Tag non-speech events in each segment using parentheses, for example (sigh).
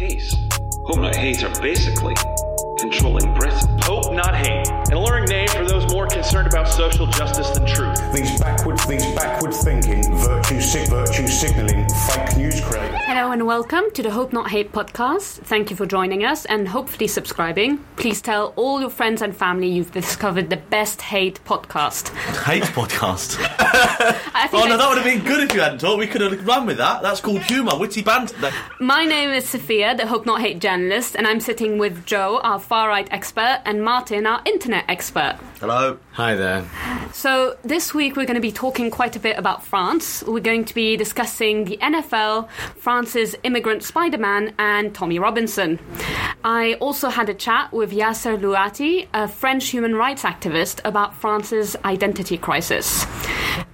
case. Hope Not Hate are basically controlling Britain. Hope Not Hate, an alluring name for those concerned about social justice than truth. These backwards, these backward thinking, virtue, sig- virtue signalling, fake news creators. Hello and welcome to the Hope Not Hate podcast. Thank you for joining us and hopefully subscribing. Please tell all your friends and family you've discovered the best hate podcast. Hate podcast. (laughs) I think oh no, I- that would have been good if you hadn't talked. We could have run with that. That's called humour, witty banter. My name is Sophia, the Hope Not Hate journalist, and I'm sitting with Joe, our far right expert, and Martin, our internet expert. Hello. Hi there. So, this week we're going to be talking quite a bit about France. We're going to be discussing the NFL, France's immigrant Spider Man, and Tommy Robinson. I also had a chat with Yasser Louati, a French human rights activist, about France's identity crisis.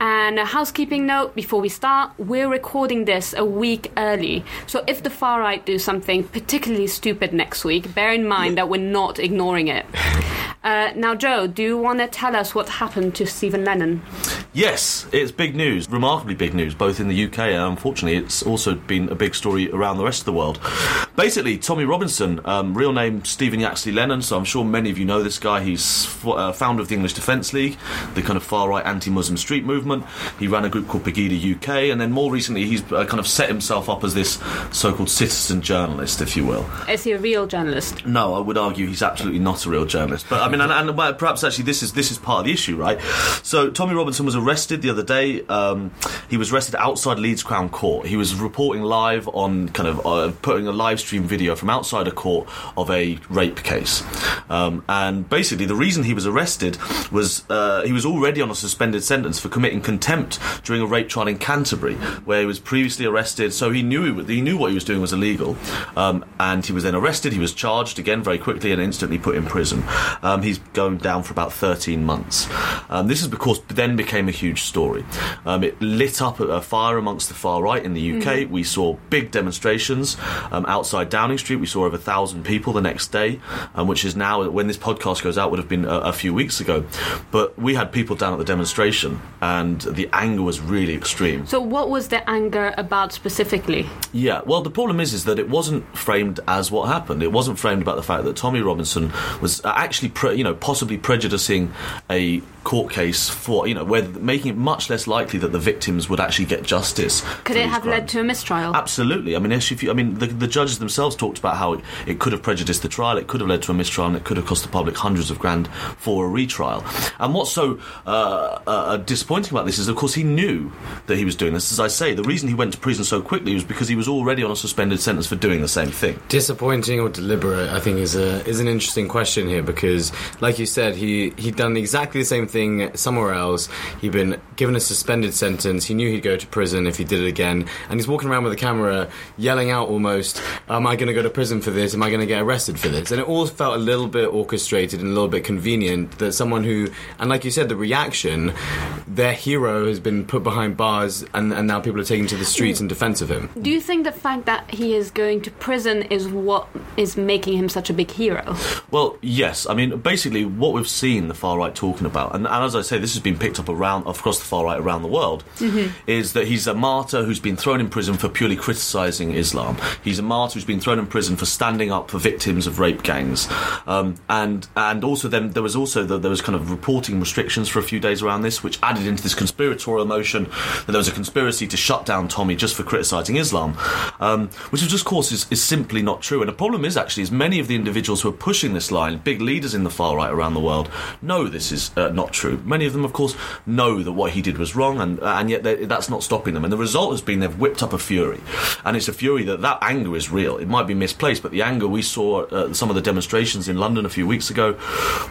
And a housekeeping note before we start we're recording this a week early. So, if the far right do something particularly stupid next week, bear in mind that we're not ignoring it. (laughs) Uh, now, Joe, do you want to tell us what happened to Stephen Lennon? Yes, it's big news, remarkably big news, both in the UK and unfortunately it's also been a big story around the rest of the world. Basically, Tommy Robinson, um, real name Stephen Yaxley Lennon, so I'm sure many of you know this guy. He's f- uh, founder of the English Defence League, the kind of far right anti Muslim street movement. He ran a group called Pegida UK, and then more recently he's uh, kind of set himself up as this so called citizen journalist, if you will. Is he a real journalist? No, I would argue he's absolutely not a real journalist. But I mean, and, and perhaps actually this is this is part of the issue, right? So Tommy Robinson was arrested the other day. Um, he was arrested outside Leeds Crown Court. He was reporting live on kind of uh, putting a live stream video from outside a court of a rape case. Um, and basically, the reason he was arrested was uh, he was already on a suspended sentence for committing contempt during a rape trial in Canterbury, where he was previously arrested. So he knew he, he knew what he was doing was illegal, um, and he was then arrested. He was charged again very quickly and instantly put in prison. Um, he's going down for about 13 months. Um, this is because then became a huge story. Um, it lit up a, fire amongst the far right in the UK. We saw big demonstrations um, outside Downing Street. We saw over a thousand people the next day, um, which is now when this podcast goes out would have been a, a few weeks ago. But we had people down at the demonstration, and the anger was really extreme. So, what was the anger about specifically? Yeah, well, the problem is, is that it wasn't framed as what happened. It wasn't framed about the fact that Tommy Robinson was uh, actually, pre- you know, possibly prejudicing a court case for, you know, where making it much less likely that the victims would actually get justice. Could it have led to a mistrial? Absolutely. I mean, if you, I mean, the, the judges themselves talked about how it, it could have prejudiced the trial, it could have led to a mistrial, and it could have cost the public hundreds of grand for a retrial. And what's so uh, uh, disappointing about this is, of course, he knew that he was doing this. As I say, the reason he went to prison so quickly was because he was already on a suspended sentence for doing the same thing. Disappointing or deliberate? I think is a is an interesting question here because, like you said, he he'd done exactly the same thing somewhere else. He'd been given a suspended sentence. He knew he'd go to prison if he did it again, and he's walking around with a camera, yelling out almost, "Am I going to go to prison for this? Am I going to get arrested for this?" And it all felt a little bit orchestrated and a little bit convenient that someone who, and like you said, the reaction, their hero has been put behind bars, and, and now people are taking to the streets in defense of him. Do you think the fact that he is going to prison is what is making him such a big hero? Well, yes. I mean, basically, what we've seen the far right talking about, and, and as I say, this has been picked up around across the far right around the world, mm-hmm. is that he's a martyr who's been thrown in prison for purely criticising Islam. He's a martyr who's been thrown in prison for standing up for victims of rape gangs, um, and and also then there was also the, there was kind of reporting restrictions for a few days around this, which added into this conspiratorial notion that there was a conspiracy to shut down Tommy just for criticising Islam, um, which of course is, is simply not true. And the problem is actually is many of the individuals who are pushing this line, big leaders in the far right around the world, know this is uh, not true. Many of them, of course, know that what he did was wrong, and and yet that's not stopping them. And the result has been they've whipped up a fury, and it's a fury that that anger is real. It might be misplaced, but the anger we saw at some of the demonstrations in London a few weeks ago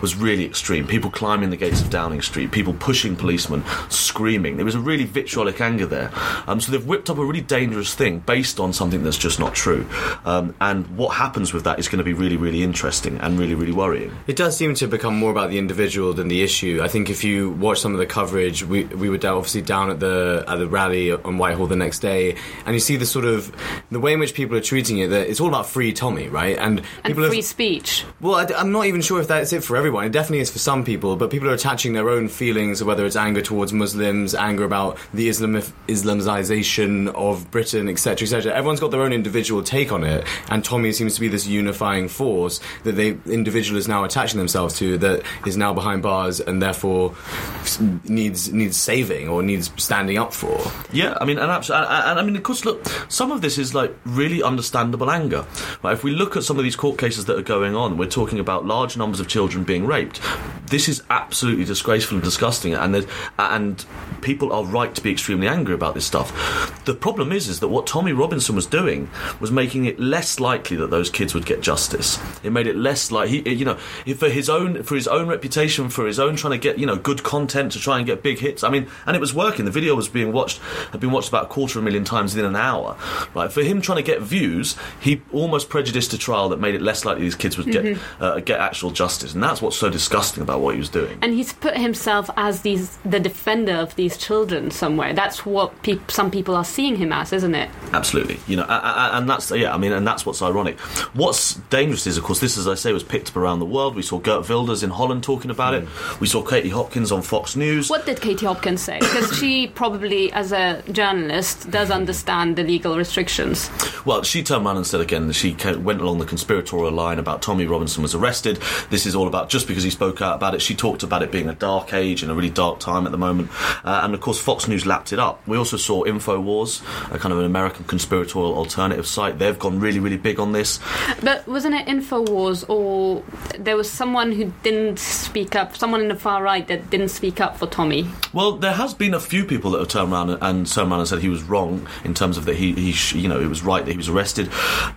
was really extreme. People climbing the gates of Downing Street, people pushing policemen, screaming. There was a really vitriolic anger there. Um, so they've whipped up a really dangerous thing based on something that's just not true. Um, and what happens with that is going to be really, really interesting and really, really worrying. It does seem to become more about the individual than the issue. I think if you watch some of the coverage, we, we were obviously down at the at the rally on Whitehall the next day, and you see the sort of the way in which people are treating it it that it's all about free Tommy, right? And And people free have, speech. well, I, am not even sure if that's it for everyone. It definitely is for some people, but people are attaching their own feelings, whether it's anger towards Muslims, anger about the Islam Islamization of Britain, etc., etc. Everyone's got their own individual take on it, and Tommy seems to be this unifying force that they individual is now attaching themselves to, that is now behind bars and therefore needs needs saving or needs standing up for. Yeah, I mean, and, abs- and, and I mean, of course, look, some of this is like really understandable anger. Right? If we look at some of these court cases that are going on, we're talking about large numbers of children being raped. This is absolutely disgraceful and disgusting, and and people are right to be extremely angry about this stuff. The problem is, is that what Tommy Robinson was doing was making it less likely that those kids would get justice. It made it less like he, you know, for his own for his own reputation, for his own trying to get you know good content to try and get big hits. I mean, and it was working. The video was being watched, had been watched about a quarter of a million times in an hour. Right for him trying to get views, he almost prejudiced a trial that made it less likely these kids would get uh, get actual justice, and that's what's so disgusting about what he was doing. And he's put himself as these the defender of these children somewhere. That's what peop some people are seeing him as, isn't it? Absolutely, you know, a- a- and that's yeah. I mean, and that's what's ironic. What's dangerous is, of course, this, as I say, was picked up around the world. We saw Geert Wilders in Holland talking about it. We saw Katie Hopkins on Fox News. What did Katie Hopkins say? Because she probably, as a journalist, does understand the legal restrictions. Well, she turned around and said again that she went along the conspiratorial line about Tommy Robinson was arrested. This is all about just because he spoke out about it. She talked about it being a dark age and a really dark time at the moment. Uh, and of course, Fox News lapped it up. We also saw Infowars, a kind of an American conspiratorial alternative site. They've gone really, really big on this. But wasn't it Infowars or there was someone who didn't speak up, someone in the far right that didn't speak up for Tommy? Well, there has been a few people that have turned around and, and turned around and said he was wrong in terms of that he, he sh- you know, it was right that he was arrested.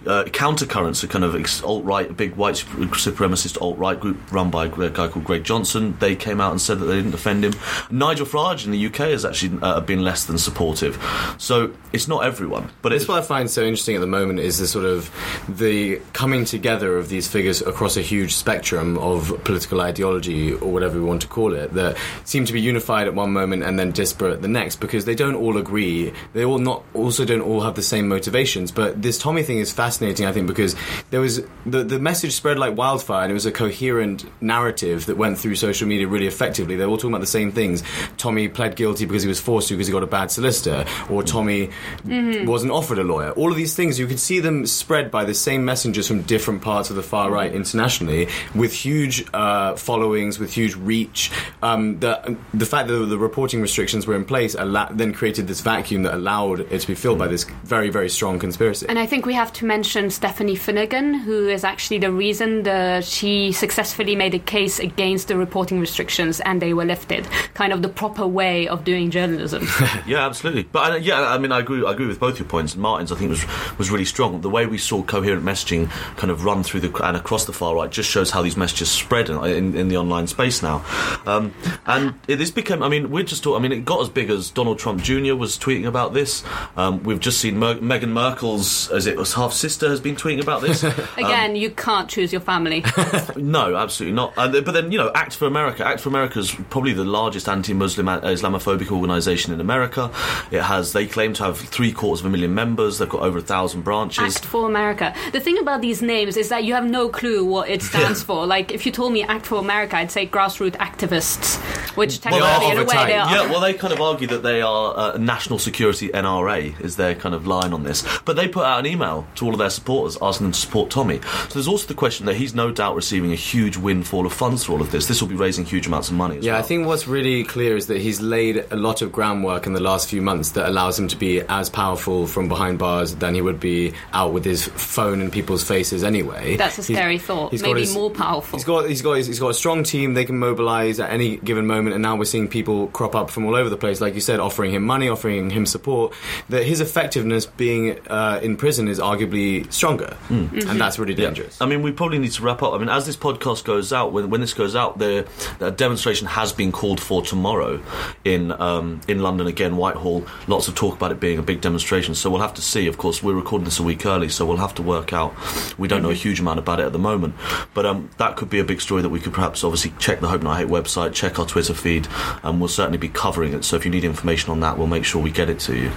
Uh, Countercurrents, a kind of alt-right, big white supremacist alt-right group run by a guy called Greg Johnson, they came out and said that they didn't defend him. Nigel Farage in the UK has actually uh, been less than supportive. So it's not everyone, but it's what I find so interesting at the moment is the sort of the coming together of these figures across a huge spectrum of political ideology or whatever we want to call it that seem to be unified at one moment and then disparate at the next because they don't all agree. They all not also don't all have the same motivations. But this Tommy thing is fascinating, I think, because there was the the message spread like wildfire and it was a coherent narrative that went through social media really effectively. They were all talking about the same things. Tommy pled guilty because he was forced to because he got a bad solicitor, or Tommy wasn't offered a lawyer. All of these things, you could see them spread by the same messengers from different parts of the far right internationally, with huge uh, followings, with huge reach. Um, the the fact that the reporting restrictions were in place then created this vacuum that allowed it to be filled by this very very strong conspiracy. And I think we have to mention Stephanie Finnegan, who is actually the reason that she successfully made a case against the reporting restrictions and they were lifted. Kind of the proper way of doing journalism. (laughs) Yeah, absolutely. But uh, yeah, I mean, I agree. I agree with both your points. Martin's, I think, was was really strong. The way we saw coherent messaging kind of run through the and across the far right just shows how these messages spread in, in, in the online space now. Um, and it, this became. I mean, we're just talking. I mean, it got as big as Donald Trump Jr. was tweeting about this. Um, we've just seen Mer- Meghan Merkel's, as it was half sister, has been tweeting about this. (laughs) Again, you can't choose your family. (laughs) No, absolutely not. Uh, but then, you know, Act for America. Act for America is probably the largest anti-Muslim uh, Islamophobic organisation in America. It has. They claim to have three quarters of a million members. They've got over a thousand branches. Act for America. The thing about these names is that you have no clue what it stands for. Like, if you told me Act for America, I'd say grassroots activists, which technically, they are in a way, a they are. Yeah, well, they kind of argue that they are uh, national security NRA is their kind of line on this. But they put out an email to all of their supporters asking them to support Tommy. So there's also the question that he's no doubt receiving a huge windfall of funds for all of this. This will be raising huge amounts of money. As Yeah, well. I think what's really clear is that he's laid a lot of groundwork in the last few months that allows him to be as powerful from behind bars than he would be out with his phone in people's faces anyway. That's a He's- scary thought. he's Maybe his- more powerful. He's got he's got he's got a strong team. They can mobilize at any given moment, and now we're seeing people crop up from all over the place. Like you said, offering him money, offering him support. That his effectiveness being uh, in prison is arguably stronger, and that's really dangerous. I mean, we probably need to wrap up. I mean, as this podcast goes out, when, when this goes out, the, the demonstration has been called for tomorrow in um, in London again, Whitehall. Lots of talk about it being a big demonstration. So we'll have to see. Of course, we're recording this a week early, so we'll have to work out. We don't know a huge amount about it at the moment, but um, that could be a big story that we could perhaps obviously check the Hope Not Hate website, check our Twitter feed, and we'll certainly be covering it. So if you need information on that, we'll make sure we get it to you.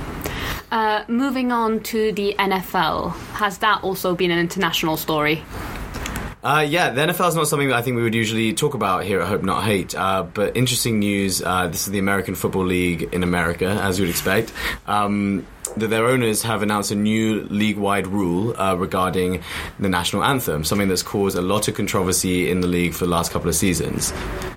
Uh, moving on to the NFL, has that also been an international story? Uh, yeah, the NFL is not something that I think we would usually talk about here at Hope Not Hate. Uh, but interesting news. Uh, this is the American Football League in America, as you'd expect. Um, that their owners have announced a new league-wide rule uh, regarding the national anthem, something that's caused a lot of controversy in the league for the last couple of seasons.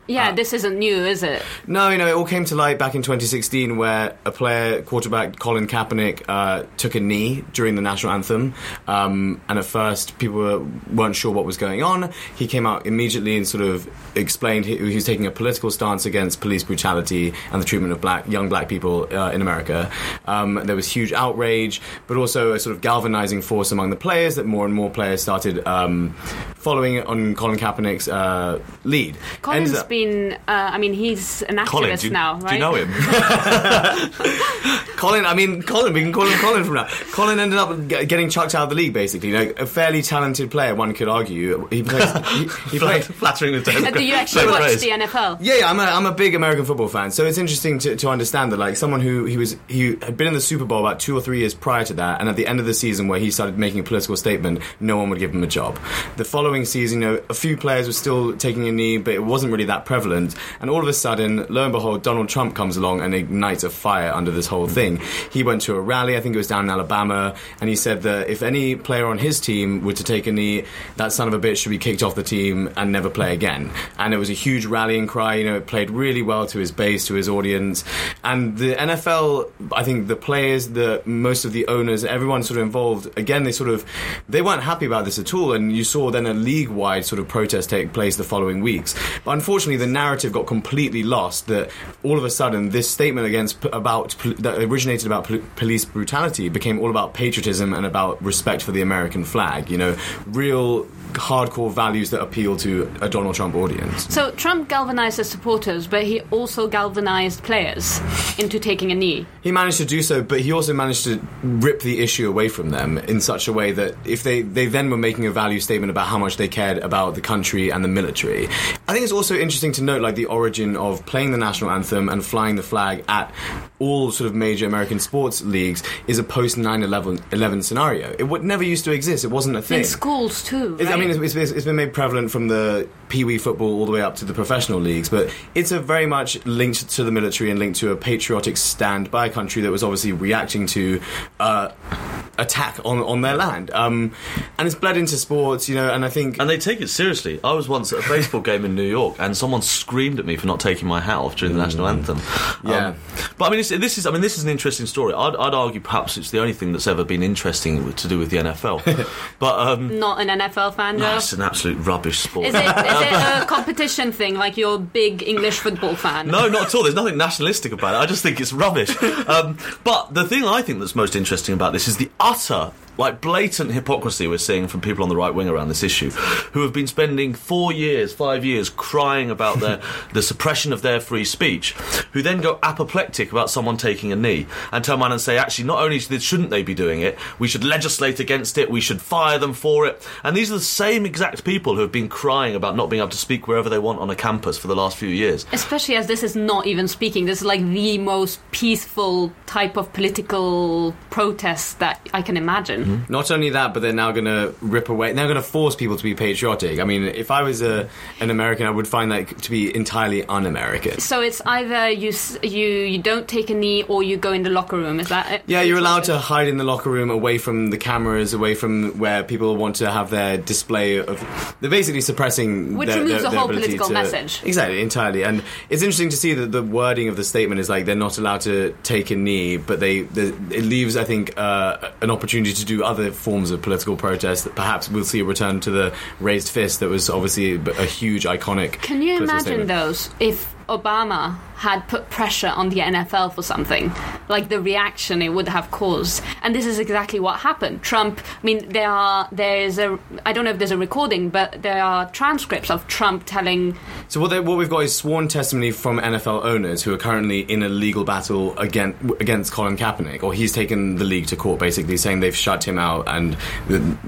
Yeah, this isn't new, is it? No, you know, it all came to light back in 2016 where a player, quarterback Colin Kaepernick, uh, took a knee during the national anthem. Um, and at first, people were, weren't sure what was going on. He came out immediately and sort of explained he, he was taking a political stance against police brutality and the treatment of black young black people uh, in America. Um, there was huge outrage, but also a sort of galvanizing force among the players that more and more players started um, following on Colin Kaepernick's uh, lead. Colin's Ends up- been, uh, I mean, he's an activist Colin, do you, now, right? do you know him? (laughs) Colin, I mean, Colin, we can call him Colin from now. Colin ended up ge- getting chucked out of the league, basically. Like, a fairly talented player, one could argue. He plays. he, he (laughs) played. Flattering the Uh, do you actually watch the NFL? Yeah, yeah, I'm a, I'm a big American football fan, so it's interesting to, to understand that like someone who he was he had been in the Super Bowl about two or three years prior to that, and at the end of the season where he started making a political statement, no one would give him a job. The following season, you know, a few players were still taking a knee, but it wasn't really that prevalent. And all of a sudden, lo and behold, Donald Trump comes along and ignites a fire under this whole thing. He went to a rally, I think it was down in Alabama, and he said that if any player on his team were to take a knee, that son of a bitch should be kicked off the team and never play again. And it was a huge rallying cry. You know, it played really well to his base, to his audience, and the NFL. I think the players, the most of the owners, everyone sort of involved. Again, they sort of they weren't happy about this at all, and you saw then a league-wide sort of protest take place the following weeks. But unfortunately, the narrative got completely lost. That all of a sudden, this statement against about that originated about pol- police brutality became all about patriotism and about respect for the American flag. You know, real hardcore values that appeal to a Donald Trump audience. So Trump galvanized his supporters, but he also galvanized players into taking a knee. He managed to do so, but he also managed to rip the issue away from them in such a way that if they, they then were making a value statement about how much they cared about the country and the military. I think it's also interesting to note like the origin of playing the national anthem and flying the flag at all sort of major American sports leagues is a post 9/11 scenario. It would never used to exist. It wasn't a thing. In schools too. It's- I right? Mean, it's, it's, it's been made prevalent from the pee wee football all the way up to the professional leagues, but it's a very much linked to the military and linked to a patriotic stand by a country that was obviously reacting to uh, attack on, on their land. Um, and it's bled into sports, you know, and I think. And they take it seriously. I was once at a baseball (laughs) game in New York, and someone screamed at me for not taking my hat off during the national anthem. Mm. Yeah. Um, but I mean, it's, this is I mean, this is an interesting story. I'd, I'd argue perhaps it's the only thing that's ever been interesting to do with the NFL. (laughs) but um, Not an NFL fan, it's an absolute rubbish sport. Is it, is it a (laughs) competition thing, like you're a big English football fan? No, not at all. There's nothing nationalistic about it. I just think it's rubbish. (laughs) Um, but the thing I think that's most interesting about this is the utter. Like blatant hypocrisy we're seeing from people on the right wing around this issue, who have been spending four years, five years crying about their, (laughs) the suppression of their free speech, who then go apoplectic about someone taking a knee and turn around and say, actually, not only shouldn't they be doing it, we should legislate against it, we should fire them for it. And these are the same exact people who have been crying about not being able to speak wherever they want on a campus for the last few years. Especially as this is not even speaking. This is like the most peaceful type of political protest that I can imagine. Not only that, but they're now going to rip away. They're going to force people to be patriotic. I mean, if I was a, an American, I would find that to be entirely un-American. So it's either you you you don't take a knee or you go in the locker room. Is that it? Yeah, you're allowed to hide in the locker room, away from the cameras, away from where people want to have their display of. They're basically suppressing. Which their, removes their- the whole political to- message. Exactly, entirely, and it's interesting to see that the wording of the statement is like they're not allowed to take a knee, but they, the it leaves, I think, uh, an opportunity to do other forms of political protest. That perhaps we'll see a return to the raised fist that was obviously a a huge iconic. Can you imagine statement. those if Obama had put pressure on the NFL for something, like the reaction it would have caused? And this is exactly what happened. Trump. I mean, there are there is a I don't know if there's a recording, but there are transcripts of Trump telling So what, they, what we've got is sworn testimony from NFL owners who are currently in a legal battle against, against Colin Kaepernick, or he's taken the league to court, basically saying they've shut him out and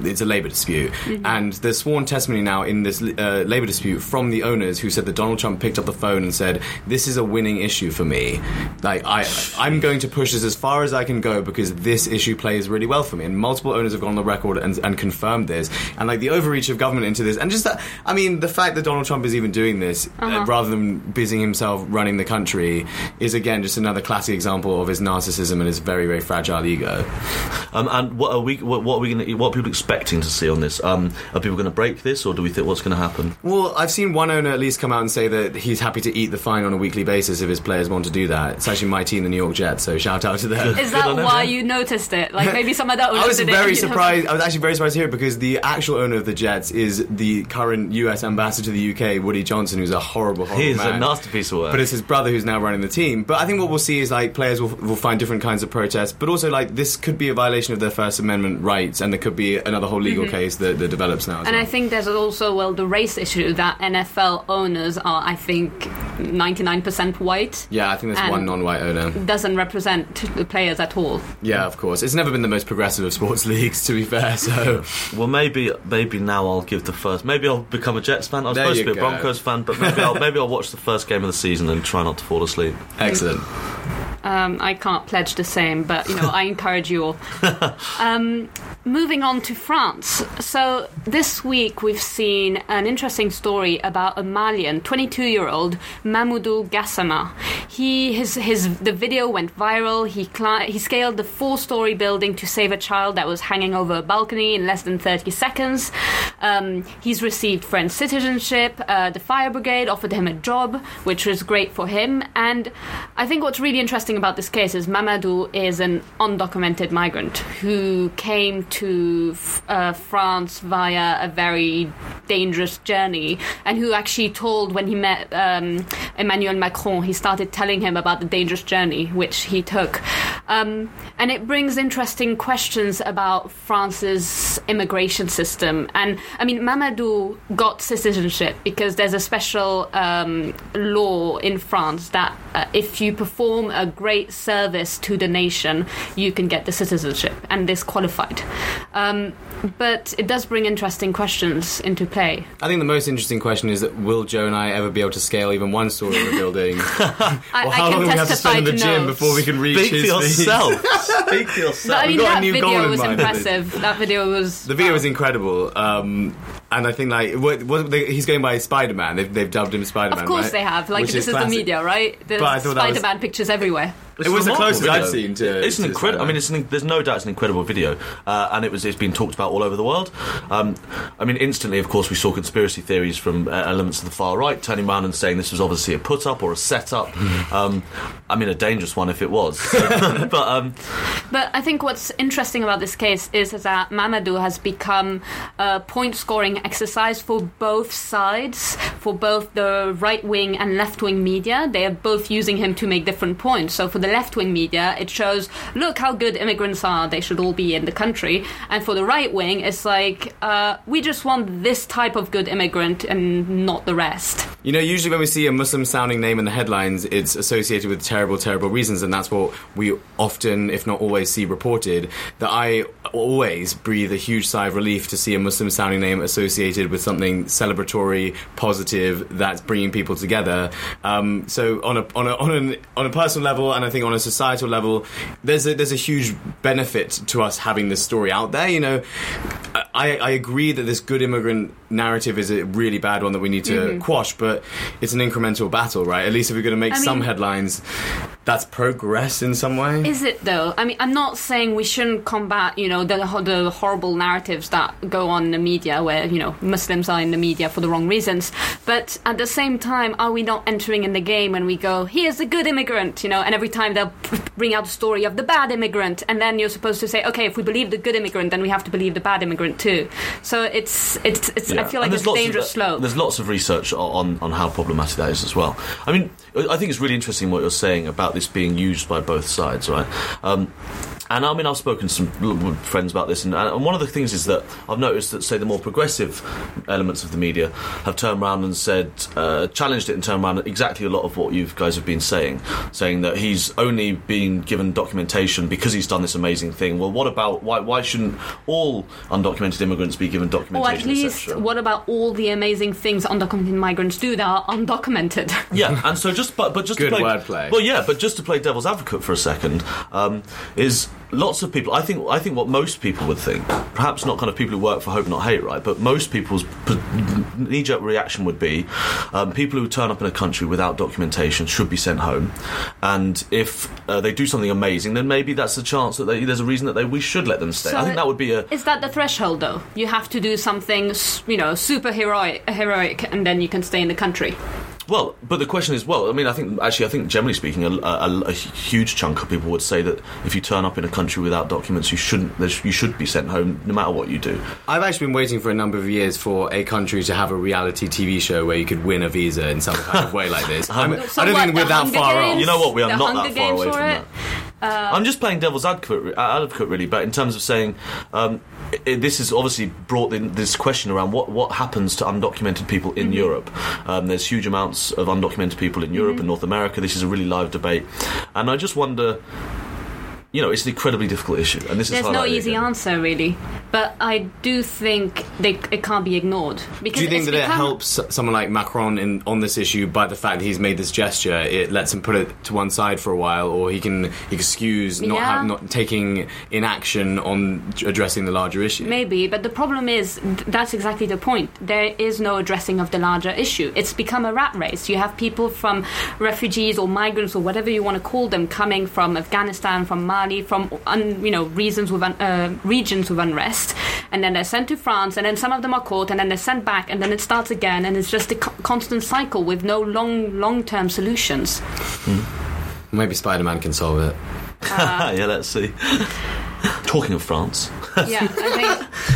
it's a labour dispute. And there's sworn testimony now in this uh, labour dispute from the owners who said that Donald Trump picked up the phone and said, "This is a winning issue for me. Like I, I'm going to push this as far as I can go because this issue plays really well for me. And multiple owners have gone on the record and, and confirmed this. And like the overreach of government into this, and just that, I mean, the fact that Donald Trump is even doing this uh, rather than busying himself running the country is again just another classic example of his narcissism and his very, very fragile ego. Um, and what are we? What, what are we going to? What are people expecting to see on this? Um, are people going to break this, or do we think what's going to happen? Well, I've seen one owner at least come out and say that he's happy to eat the fine on a weekly basis if his players want to do that. It's actually my team, the New York Jets, so shout out to them. Is that on them, why yeah. you noticed it? Like maybe some other owners I was did it, very know- surprised. I was actually very surprised to hear it because the actual owner of the Jets is the current U.S. ambassador to the U.K., Woody Johnson, who's a horrible, horrible He is a man. nasty piece of work. But it's his brother who's now running the team. But I think what we'll see is like players will, will find different kinds of protests, but also like this could be a violation of their First Amendment rights, and there could be another whole legal case that, that develops now. As Mm-hmm. And well. I think there's also well the race issue that NFL owners are I think 99% white. yeah, I think there's one non-white owner. Doesn't represent the players at all. Yeah, of course. It's never been the most progressive of sports (laughs) leagues, to be fair. So Well, maybe maybe now I'll give the first. Maybe I'll become a Jets fan. I was There supposed to you be a. Broncos fan, but maybe I'll maybe I'll watch the first game of the season and try not to fall asleep. (laughs) excellent. Um, I can't pledge the same, but you know, I encourage you all. (laughs) Um, moving on to France. So this week we've seen an interesting story about a Malian, 22-year-old Mamoudou Gassama. He his his the video went viral. He cli- he scaled the four-story building to save a child that was hanging over a balcony in less than 30 seconds. Um, he's received French citizenship. Uh, the fire brigade offered him a job, which was great for him. And I think what's really interesting about this case is Mamadou is an undocumented migrant who came to f- uh, France via a very dangerous journey, and who actually told when he met um, Emmanuel Macron, he started telling him about the dangerous journey which he took. Um, and it brings interesting questions about France's immigration system. And I mean, Mamadou got citizenship because there's a special um, law in France that uh, if you perform a great service to the nation, you can get the citizenship, and this qualified. Um, but it does bring interesting questions into play. I think the most interesting question is that will Joe and I ever be able to scale even one story of a building? (laughs) I, or I how can long do we have to testify spend in the to gym before we can reach Speak his feet? yourself. (laughs) Speak for But. I mean, got a that new goal video in was mind, impressive. That video was. The video was incredible, um, and I think like what, what they, he's going by Spider Man. They've, they've dubbed him Spider Man. Of course right? they have. Like Which this is, the media, right? There's But I was- Spider-Man pictures everywhere. It was the a remarkable closest I've seen to- It's an incredible. I mean, it's an, there's no doubt it's an incredible video, uh, and it was it's been talked about all over the world. Um, I mean, instantly, of course, we saw conspiracy theories from uh, elements of the far right turning around and saying this was obviously a put up or a setup. (laughs) um, I mean, a dangerous one if it was. (laughs) (laughs) but um, But I think what's interesting about this case is that Mamadou has become a point scoring exercise for both sides, for both the right wing and left wing media. They are both using him to make different points. So for the left wing media, it shows, look how good immigrants are, they should all be in the country. And for the right wing, it's like, uh, we just want this type of good immigrant and not the rest. You know, usually when we see a Muslim sounding name in the headlines, it's associated with terrible, terrible reasons, and that's what we often, if not always, see reported. That I always breathe a huge sigh of relief to see a Muslim sounding name associated with something celebratory, positive, that's bringing people together. Um, so on a on a on an on a personal level, and I think on a societal level, there's a there's a huge benefit to us having this story out there. You know, I, I agree that this good immigrant narrative is a really bad one that we need to quash, but it's an incremental battle, right? At least if we're going to make I some mean- headlines, that's progress in some way. Is it though? I mean, I'm not saying we shouldn't combat, you know, the the horrible narratives that go on in the media, where you know Muslims are in the media for the wrong reasons. But at the same time, are we not entering in the game when we go, "Here's the good immigrant," you know, and every time they'll (laughs) bring out the story of the bad immigrant, and then you're supposed to say, "Okay, if we believe the good immigrant, then we have to believe the bad immigrant too." So it's it's, it's I feel like there's it's lots of- dangerous uh, slope. There's lots of research on, on how problematic that is as well. I mean, I think it's really interesting what you're saying about this being used by both sides, right? Um, And I mean, I've spoken to some friends about this, and, and one of the things is that I've noticed that, say, the more progressive elements of the media have turned around and said, uh, challenged it and turned around exactly a lot of what you guys have been saying, saying that he's only been given documentation because he's done this amazing thing. Well, what about why? Why shouldn't all undocumented immigrants be given documentation? Or documentation? at least, what about all the amazing things undocumented migrants do that are undocumented? Yeah, and so just but but just Good to play, wordplay. Well, yeah, but just to play devil's advocate for a second, um, is lots of people. I think I think what most people would think, perhaps not kind of people who work for Hope Not Hate, right? But most people's p- knee-jerk reaction would be um, people who turn up in a country without documentation should be sent home, and if uh, they do something amazing, then maybe that's a chance that they, there's a reason that they we should let them stay. I think that would be a Is that the threshold, though? You have to do something, you know, super heroic, heroic, and then you can stay in the country. Well, but the question is, well, I mean, I think actually, I think generally speaking, a, a, a huge chunk of people would say that if you turn up in a country without documents, you shouldn't, you should be sent home, no matter what you do. I've actually been waiting for a number of years for a country to have a reality TV show where you could win a visa in some kind of way like this. (laughs) Um, I'm, So I don't what, think we're that Hunger far Games? off. You know what? We are The not Hunger that far Games away from it? that. I'm just playing devil's advocate, uh, advocate, really. But in terms of saying, um, i i- this has obviously brought in this question around what what happens to undocumented people in Europe. Um, there's huge amounts of undocumented people in Europe and North America. This is a really live debate, and I just wonder. You know, it's an incredibly difficult issue, and this There's is no easy again. answer, really. But I do think they, it can't be ignored. Because Do you think it's that it helps someone like Macron in, on this issue by the fact that he's made this gesture? It lets him put it to one side for a while, or he can excuse not Yeah. have, not taking inaction on addressing the larger issue. Maybe, but the problem is th- that's exactly the point. There is no addressing of the larger issue. It's become a rat race. You have people from refugees or migrants or whatever you want to call them coming from Afghanistan, from Mali, from un, you know reasons with un, uh, regions with unrest, and then they're sent to France, and then some of them are caught, and then they're sent back, and then it starts again, and it's just a co- constant cycle with no long long term solutions. Maybe Spider Man can solve it. (laughs) yeah, let's see. (laughs) Talking of France, Yeah, I think. (laughs)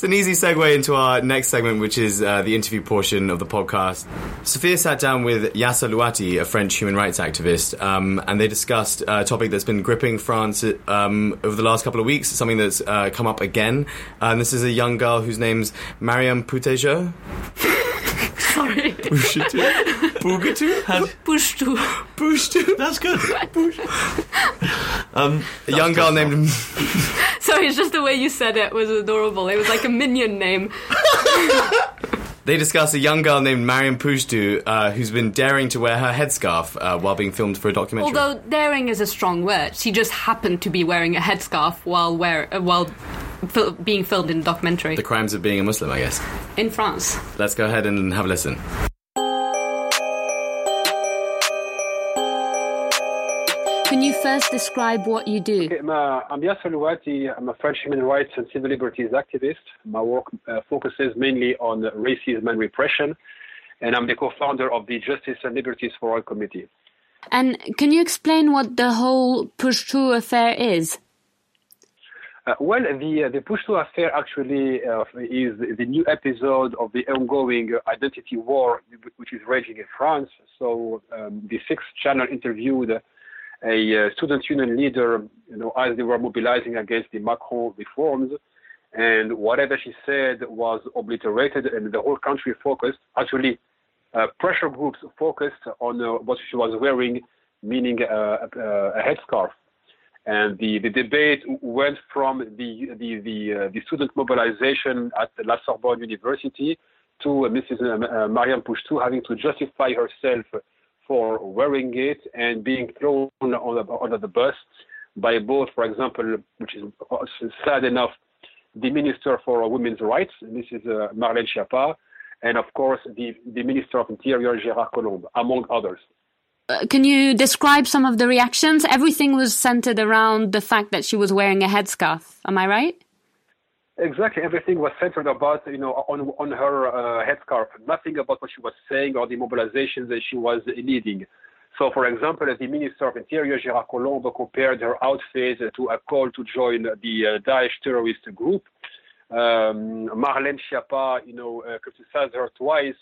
It's an easy segue into our next segment, which is uh, the interview portion of the podcast. Sophia sat down with Yasser Louati, a French human rights activist, um, and they discussed a topic that's been gripping France um, over the last couple of weeks, something that's uh, come up again. And this is a young girl whose name's Mariam Poutejo. Sorry. Pougetoux? Push to. Pougetoux? that's good. (laughs) Um a young girl named (laughs) (laughs) Sorry, it's just the way you said it was adorable. It was like a minion name. (laughs) They discuss a young girl named Marion Pougetoux uh, who's been daring to wear her headscarf uh, while being filmed for a documentary. Although daring is a strong word, she just happened to be wearing a headscarf while wear uh, while fil- being filmed in a documentary the crimes of being a Muslim, I guess. in France. Let's go ahead and have a listen. Can you first describe what you do? Okay, ma- I'm Yasser Louati. I'm a French human rights and civil liberties activist. My work uh, focuses mainly on racism and repression, and I'm the co-founder of the Justice and Liberties for All Committee. And can you explain what the whole Pushtu affair is? Uh, well, the uh, the affair actually uh, is the new episode of the ongoing uh, identity war, which is raging in France. So um, the Sixth Channel interviewed a uh, student union leader, you know, as they were mobilizing against the Macron reforms, and whatever she said was obliterated, and the whole country focused. Actually, uh, pressure groups focused on uh, what she was wearing, meaning uh, a, a headscarf. And the, the debate went from the the the, uh, the student mobilization at La Sorbonne University to uh, Mrs. Uh, Mariam Pougetoux having to justify herself for wearing it and being thrown on the, under the bus by both, for example, which is sad enough, the Minister for Women's Rights, Mrs. Uh, Marlène Schiappa, and of course the, the Minister of Interior, Gérard Collomb, among others. Uh, can you describe some of the reactions? Everything was centered around the fact that she was wearing a headscarf. Am I right? Exactly, everything was centered about you know on on her uh, headscarf. Nothing about what she was saying or the mobilizations that she was leading. So, for example, the Minister of Interior, Gérard Collomb, compared her outfit to a call to join the uh, Daesh terrorist group. Um, Marlène Schiappa, you know, uh, criticized her twice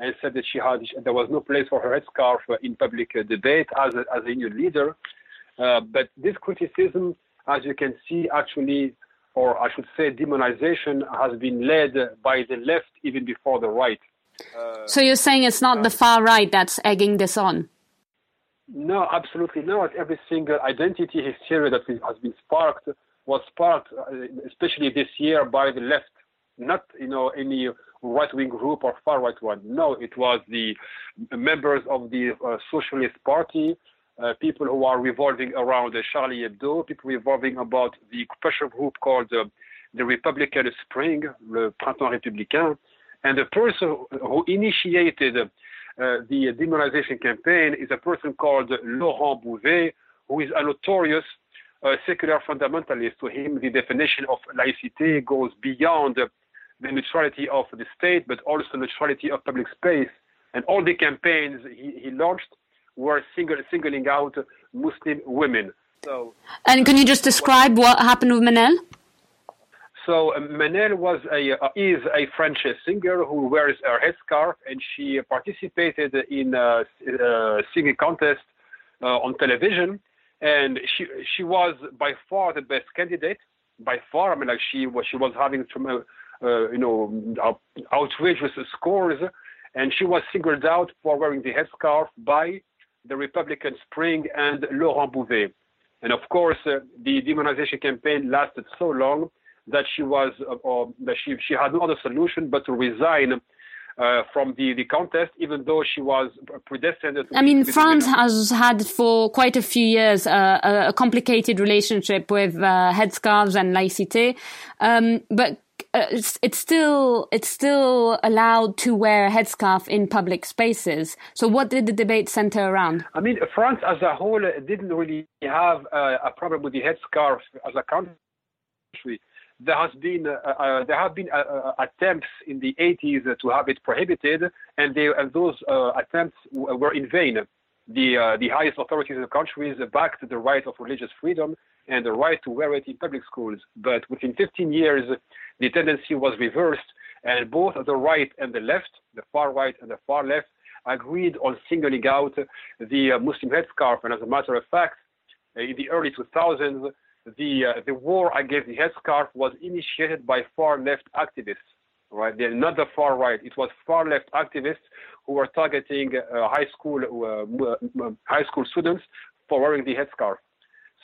and said that she had there was no place for her headscarf in public debate as a, as a union leader. Uh, but this criticism as you can see, actually, or I should say, demonization has been led by the left even before the right. so you're saying it's not the far right that's egging this on? No, absolutely not. Every single identity hysteria that has been sparked was sparked, uh, especially this year, by the left, not you know any right-wing group or far-right one. No, it was the members of the uh, Socialist Party, uh, people who are revolving around uh, Charlie Hebdo, people revolving about the pressure group called uh, the Republican Spring, le Printemps Républicain, and the person who initiated uh, the demonization campaign is a person called Laurent Bouvet, who is a notorious uh, secular fundamentalist. To him, the definition of laïcité goes beyond the neutrality of the state, but also neutrality of public space. And all the campaigns he, he launched were single, singling out Muslim women. So, And can you just describe what happened with Mennel? so uh, Mennel was a uh, is a French singer who wears a headscarf, and she participated in a, a singing contest uh, on television, and she she was by far the best candidate. By far, I mean, like she was she was having some, uh, uh, you know outrageous scores, and she was singled out for wearing the headscarf by the Republican Spring and Laurent Bouvet. And of course, uh, the demonization campaign lasted so long that she was uh, uh, that she she had no other solution but to resign uh, from the, the contest, even though she was predestined. To I mean, France has had for quite a few years uh, a, a complicated relationship with uh, headscarves and laïcité, um, but uh, it's, it's still it's still allowed to wear a headscarf in public spaces. So, what did the debate center around? I mean, France as a whole didn't really have uh, a problem with the headscarf as a country. There has been uh, uh, there have been uh, uh, attempts in the 80s to have it prohibited, and, they, and those attempts were in vain. The uh, the highest authorities in the countries backed the right of religious freedom and the right to wear it in public schools. But within 15 years, the tendency was reversed, and both the right and the left, the far right and the far left, agreed on singling out the uh, Muslim headscarf. And as a matter of fact, in the early 2000s, the uh, the war against the headscarf was initiated by far left activists. Right, they're not the far right. It was far left activists who were targeting uh, high school uh, high school students for wearing the headscarf.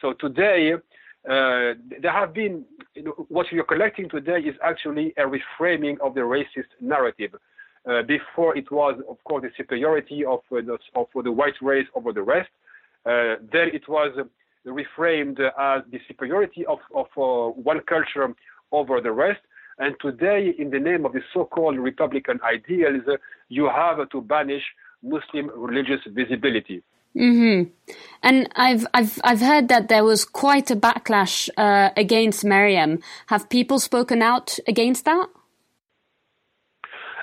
So today, uh, there have been you know, what you're collecting today is actually a reframing of the racist narrative. Uh, before it was, of course, the superiority of, uh, the, of the white race over the rest. Uh, then it was reframed as the superiority of, of one culture over the rest. And today, in the name of the so-called Republican ideals, uh, you have to banish Muslim religious visibility. And I've I've I've heard that there was quite a backlash uh, against Maryam. Have people spoken out against that?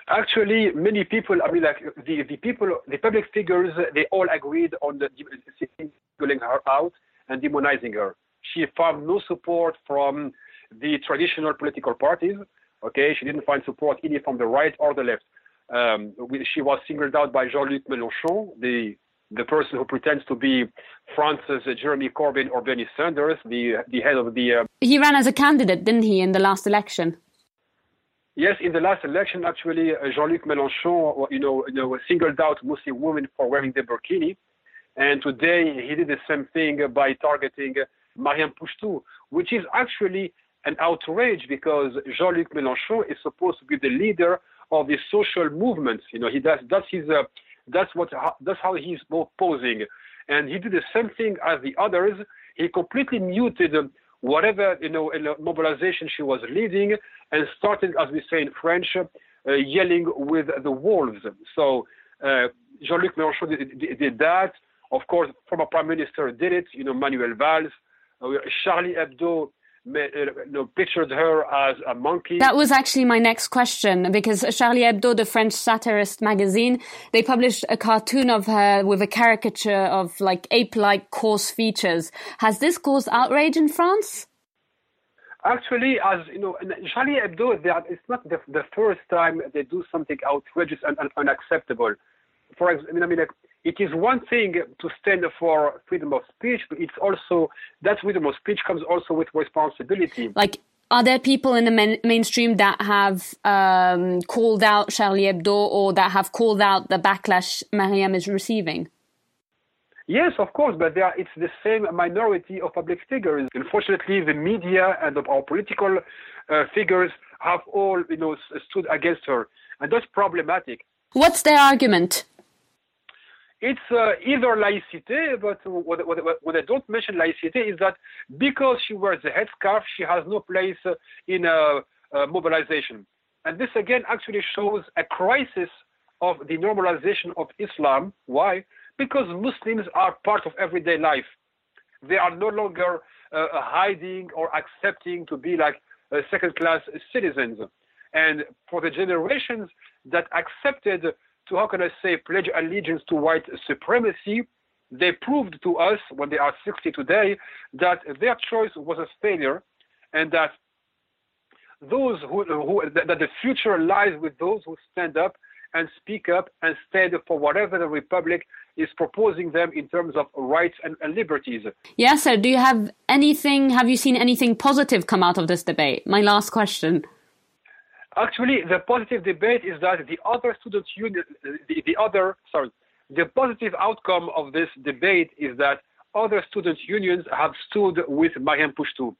Actually, many people, I mean, like the, the people, the public figures, they all agreed on the singling her out and demonizing her. She found no support from the traditional political parties. Okay, she didn't find support either from the right or the left. Um, she was singled out by Jean-Luc Mélenchon, the the person who pretends to be France's Jeremy Corbyn or Bernie Sanders, the the head of the uh, He ran as a candidate, didn't he, in the last election? Yes, in the last election, actually, uh, Jean-Luc Mélenchon, you know, you know, singled out Muslim women for wearing the burkini, and today he did the same thing by targeting uh, Mariam Pougetoux, which is actually an outrage because Jean-Luc Mélenchon is supposed to be the leader of the social movements. You know, he does that's his uh, that's what that's how he's posing, and he did the same thing as the others. He completely muted um, whatever you know mobilization she was leading, and started, as we say in French, uh, yelling with the wolves. So uh, Jean-Luc Mélenchon did, did, did that. Of course, former prime minister did it. You know, Manuel Valls, uh, Charlie Hebdo. Ma- uh, You know, pictured her as a monkey. That was actually my next question because Charlie Hebdo, the French satirist magazine, they published a cartoon of her with a caricature of like ape-like coarse features. Has this caused outrage in France? Actually, as you know, Charlie Hebdo, are, it's not the, the first time they do something outrageous and, and unacceptable. For example, I mean, I mean, like, it is one thing to stand for freedom of speech, but it's also that freedom of speech comes also with responsibility. Like, are there people in the main- mainstream that have um, called out Charlie Hebdo or that have called out the backlash Mariam is receiving? Yes, of course, but are, it's the same minority of public figures. Unfortunately, the media and our political uh, figures have all, you know, stood against her, and that's problematic. What's their argument? It's uh, either laïcité, but what, what, what, I don't mention laïcité is that because she wears a headscarf, she has no place uh, in a, a mobilization. And this again actually shows a crisis of the normalization of Islam. Why? Because Muslims are part of everyday life. They are no longer uh, hiding or accepting to be like uh, second class citizens. And for the generations that accepted to, how can I say, pledge allegiance to white supremacy, they proved to us, when they are 60 today, that their choice was a failure and that those who, who that the future lies with those who stand up and speak up and stand for whatever the republic is proposing them in terms of rights and, and liberties. Yes, sir. Do you have anything? Have you seen anything positive come out of this debate? My last question. Actually, the positive debate is that the other students' union, the, the other, sorry, the positive outcome of this debate is that other student unions have stood with Maryam Pougetoux,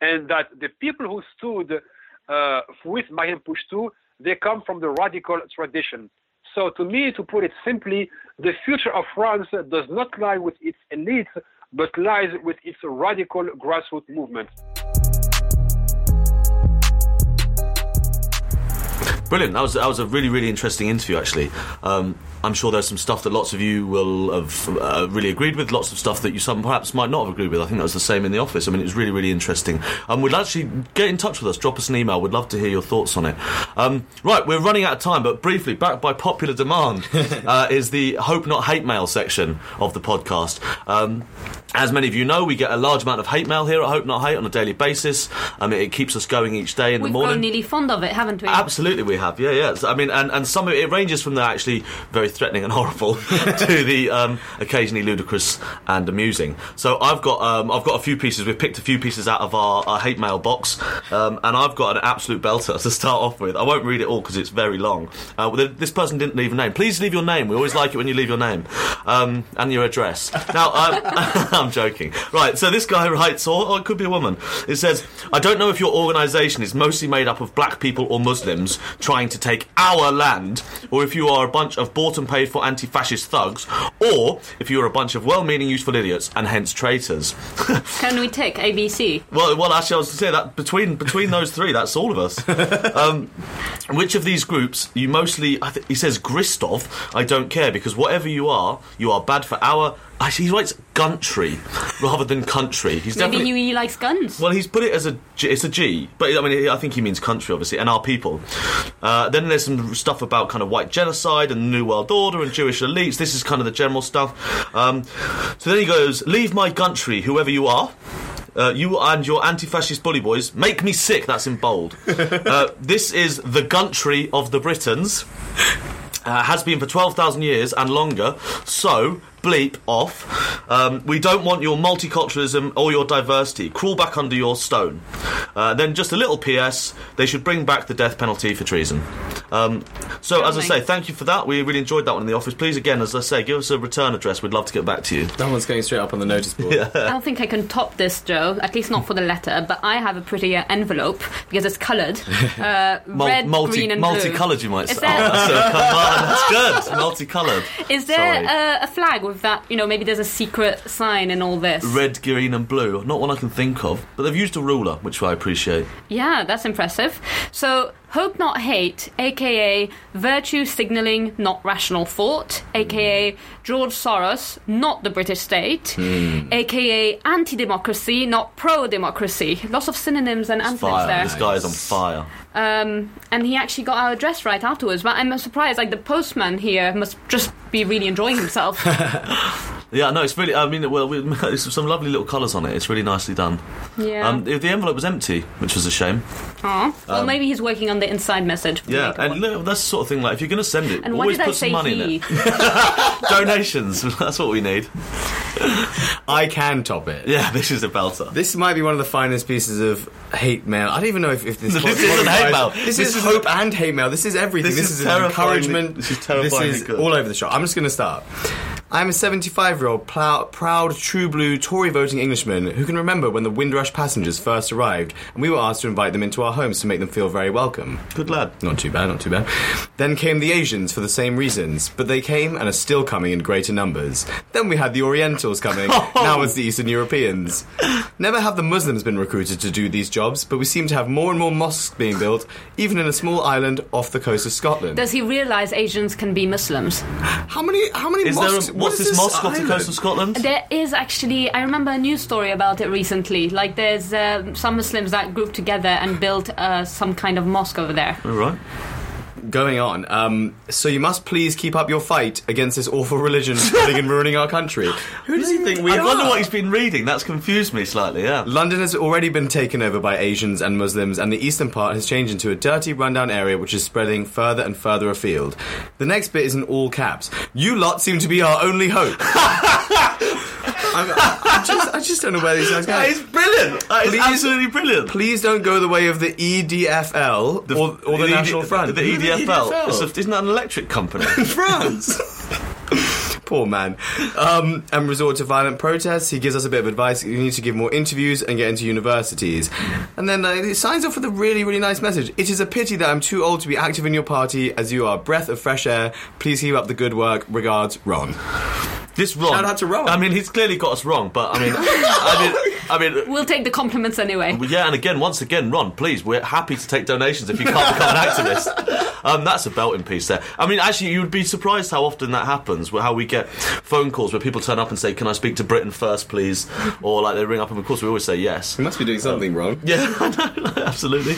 and that the people who stood uh, with Maryam Pougetoux, they come from the radical tradition. So, to me, to put it simply, the future of France does not lie with its elites, but lies with its radical grassroots movement. Brilliant. That was that was a really really interesting interview. Actually, um, I'm sure there's some stuff that lots of you will have uh, really agreed with. Lots of stuff that you some perhaps might not have agreed with. I think that was the same in the office. I mean, it was really really interesting. Um, we'd actually get in touch with us. Drop us an email. We'd love to hear your thoughts on it. Um, right, we're running out of time, but briefly, back by popular demand, (laughs) uh, is the hope not hate mail section of the podcast. Um, as many of you know, we get a large amount of hate mail here at Hope Not Hate on a daily basis. I mean, it keeps us going each day in We've the morning. grown nearly fond of it, haven't we? Absolutely, we have. Yeah, yeah. So, I mean, and, and some of it, it ranges from the actually very threatening and (laughs) horrible to the um, occasionally ludicrous and amusing. So I've got um, I've got a few pieces. We've picked a few pieces out of our, our hate mail box, um, and I've got an absolute belter to start off with. I won't read it all because it's very long. Uh, this person didn't leave a name. Please leave your name. We always like it when you leave your name um, and your address. Now, (laughs) I'm joking. Right. So this guy writes, or, or it could be a woman. It says, "I don't know if your organisation is mostly made up of black people or Muslims trying to take our land, or if you are a bunch of bought paid for anti-fascist thugs, or if you are a bunch of well-meaning, useful idiots and hence traitors." (laughs) Can we tick ABC? Well, well, actually, I was to say that between between those three, that's all of us. (laughs) Um, which of these groups you mostly? I th- he says Gristov. I don't care because whatever you are, you are bad for our. Actually, he writes country rather than country. He's Maybe definitely. he, he likes guns. Well, he's put it as a G, it's a G, but I mean, I think he means country, obviously, and our people. Uh, then there's some stuff about kind of white genocide and the New World Order and Jewish elites. This is kind of the general stuff. Um, so then he goes, "Leave my country, whoever you are." Uh, you and your anti-fascist bully boys make me sick. That's in bold. (laughs) uh, this is the country of the Britons. Uh, has been for 12,000 years and longer. So, bleep off. Um, we don't want your multiculturalism or your diversity. Crawl back under your stone. Uh, then, just a little PS they should bring back the death penalty for treason. Um, so, as I say, thank you for that. We really enjoyed that one in the office. Please, again, as I say, give us a return address. We'd love to get back to you. That one's going straight up on the notice board. I don't think I can top this, Joe. At least not for the letter. But I have a pretty uh, envelope because it's coloured, (laughs) uh, Mul- red, multi- green, and blue. multicoloured, you might say. there- Oh, so, (laughs) come on, that's good. Multicoloured. Is there Sorry. a, a flag with that? You know, maybe there's a secret sign in all this. Red, green, and blue. Not one I can think of, but they've used a ruler, which I appreciate. Yeah, that's impressive. So, hope not hate, aka virtue signalling, not rational thought, aka George Soros, not the British state, aka anti democracy, not pro democracy. Lots of synonyms and antonyms Fire. there. This guy is on fire. Um, and he actually got our address right afterwards. But I'm surprised, like, the postman here must just be really enjoying himself. (laughs) Yeah, no, it's really. I mean, well, we, (laughs) it's some lovely little colours on it. It's really nicely done. Yeah. Um, the the envelope was empty, which was a shame. Aw. well, maybe he's working on the inside message. for the Yeah, later and one. look, that's the sort of thing. Like, if you're going to send it, And why always did I put some say money he? in it. (laughs) Donations. (laughs) That's what we need. I can top it. Yeah, this is a belter. This might be one of the finest pieces of hate mail. I don't even know if, if this. This isn't hate mail. This, This is is- hope and hate mail. This is everything. This This, is is, an terrifyingly- encouragement. this is terrifyingly This is good. all over the shop. I'm just going to start. I'm a 75 year old plow- proud, true blue Tory voting Englishman who can remember when the Windrush passengers first arrived and we were asked to invite them into our homes to make them feel very welcome. Good lad. Not too bad, not too bad. Then came the Asians for the same reasons, but they came and are still coming in greater numbers. Then we had the Orientals coming, (laughs) now it's the Eastern Europeans. Never have the Muslims been recruited to do these jobs, but we seem to have more and more mosques being built, even in a small island off the coast of Scotland. Does he realise Asians can be Muslims? how many? How many Is mosques? A, what what's is this mosque off the island? coast of Scotland? There is actually, I remember a news story about it recently. Like, there's uh, some Muslims that grouped together and built uh, some kind of mosque over there. All right. Going on, um, so you must please keep up your fight against this awful religion (laughs) spreading and ruining our country. Who does he think we I are? wonder what he's been reading. That's confused me slightly. Yeah. London has already been taken over by Asians and Muslims, and the eastern part has changed into a dirty, rundown area which is spreading further and further afield. The next bit is in all caps. You lot seem to be our only hope. (laughs) Just, I just don't know where these guys go. That is brilliant. That is Please- absolutely brilliant. Please don't go the way of the EDFL or, or the, National Front. The, EDFL. It's a- isn't that an electric company? (laughs) France. (laughs) Poor man. Um, and resort to violent protests. He gives us a bit of advice. You need to give more interviews and get into universities. And then uh, he signs off with a really, really nice message. It is a pity that I'm too old to be active in your party, as you are a breath of fresh air. Please keep up the good work. Regards, Ron. This Ron. Shout out to Ron. I mean, he's clearly got us wrong, but I mean, I mean, I mean. We'll take the compliments anyway. Yeah, and again, once again, Ron, please, we're happy to take donations if you can't become an activist. Um, that's a belting piece there. I mean, actually, you would be surprised how often that happens, how we get phone calls where people turn up and say, Can I speak to Britain first, please? (laughs) Or like they ring up and, of course, we always say yes. He must be doing something wrong. (laughs) Yeah, (laughs) absolutely.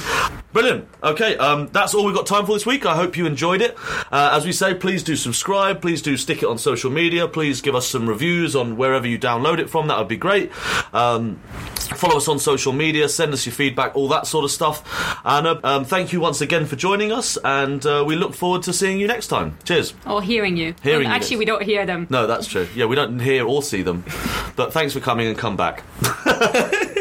Brilliant. Okay, um, that's all we've got time for this week. I hope you enjoyed it. Uh, as we say, please do subscribe. Please do stick it on social media. Please give us some reviews on wherever you download it from. That would be great. Um, follow us on social media. Send us your feedback, all that sort of stuff. And uh, um, thank you once again for joining us. And uh, we look forward to seeing you next time. Cheers. Or hearing you. Hearing Well, you. Actually, we don't hear them. No, that's true. Yeah, we don't hear or see them. But thanks for coming and come back. (laughs)